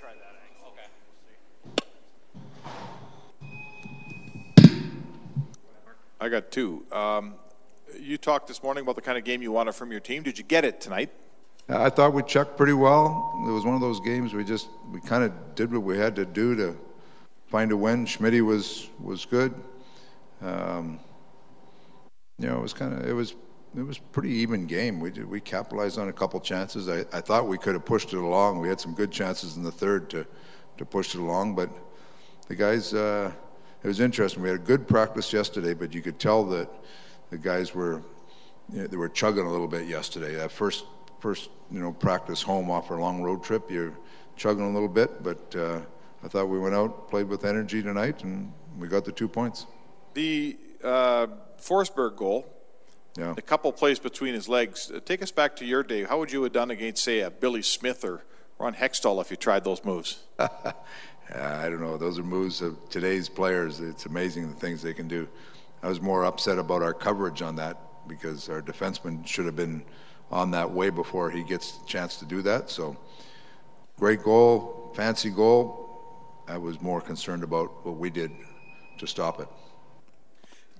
try that angle. Okay. I got two. Um, you talked this morning about the kind of game you wanted from your team. Did you get it tonight? I thought we checked pretty well. It was one of those games we just we kind of did what we had to do to find a win. Schmidt was was good. Um, you know, it was kind of it was it was pretty even game. We did, we capitalized on a couple chances. I, I thought we could have pushed it along. We had some good chances in the third to to push it along, but the guys. Uh, it was interesting. We had a good practice yesterday, but you could tell that the guys were you know, they were chugging a little bit yesterday. That first first you know practice home off our long road trip, you're chugging a little bit, but uh, I thought we went out, played with energy tonight, and we got the two points. The uh, Forsberg goal, Yeah. a couple plays between his legs. Uh, take us back to your day. How would you have done against, say, a Billy Smith or Ron Hextall if you tried those moves? I don't know. Those are moves of today's players. It's amazing the things they can do. I was more upset about our coverage on that because our defenseman should have been on that way before he gets the chance to do that. So, great goal, fancy goal. I was more concerned about what we did to stop it.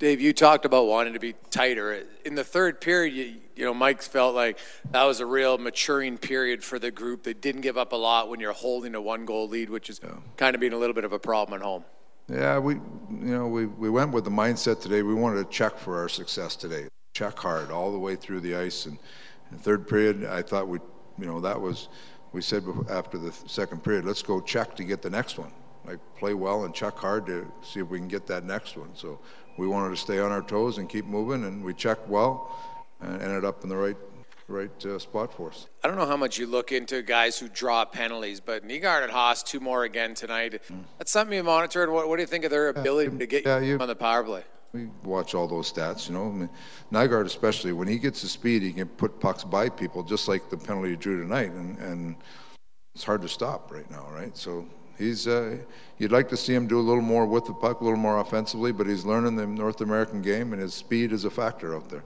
Dave, you talked about wanting to be tighter. In the third period, you, you know, Mike felt like that was a real maturing period for the group. They didn't give up a lot when you're holding a one goal lead, which is kind of being a little bit of a problem at home. Yeah, we, you know, we, we went with the mindset today. We wanted to check for our success today. Check hard all the way through the ice. And in the third period, I thought we, you know, that was, we said after the second period, let's go check to get the next one. Like play well and check hard to see if we can get that next one. So we wanted to stay on our toes and keep moving, and we checked well and ended up in the right, right uh, spot for us. I don't know how much you look into guys who draw penalties, but Nygard and Haas, two more again tonight. That's something you monitor. What, what do you think of their ability to get yeah, you you- on the power play? We watch all those stats, you know. I mean, Nygard, especially when he gets the speed, he can put pucks by people, just like the penalty he drew tonight, and, and it's hard to stop right now, right? So he's uh, you'd like to see him do a little more with the puck, a little more offensively, but he's learning the North American game, and his speed is a factor out there.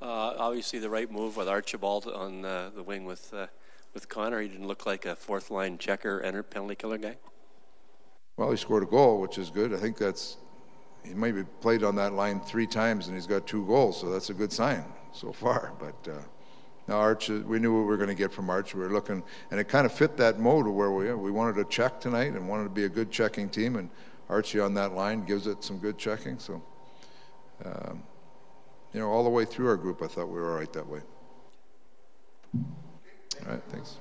Uh, obviously, the right move with Archibald on uh, the wing with uh, with Connor. He didn't look like a fourth line checker and penalty killer guy. Well, he scored a goal, which is good. I think that's he maybe played on that line three times, and he's got two goals, so that's a good sign so far. But uh, now Arch, uh, we knew what we were going to get from Arch. We were looking, and it kind of fit that mode of where we we wanted to check tonight and wanted to be a good checking team, and Archie on that line gives it some good checking. So, um, you know, all the way through our group, I thought we were all right that way. All right, thanks.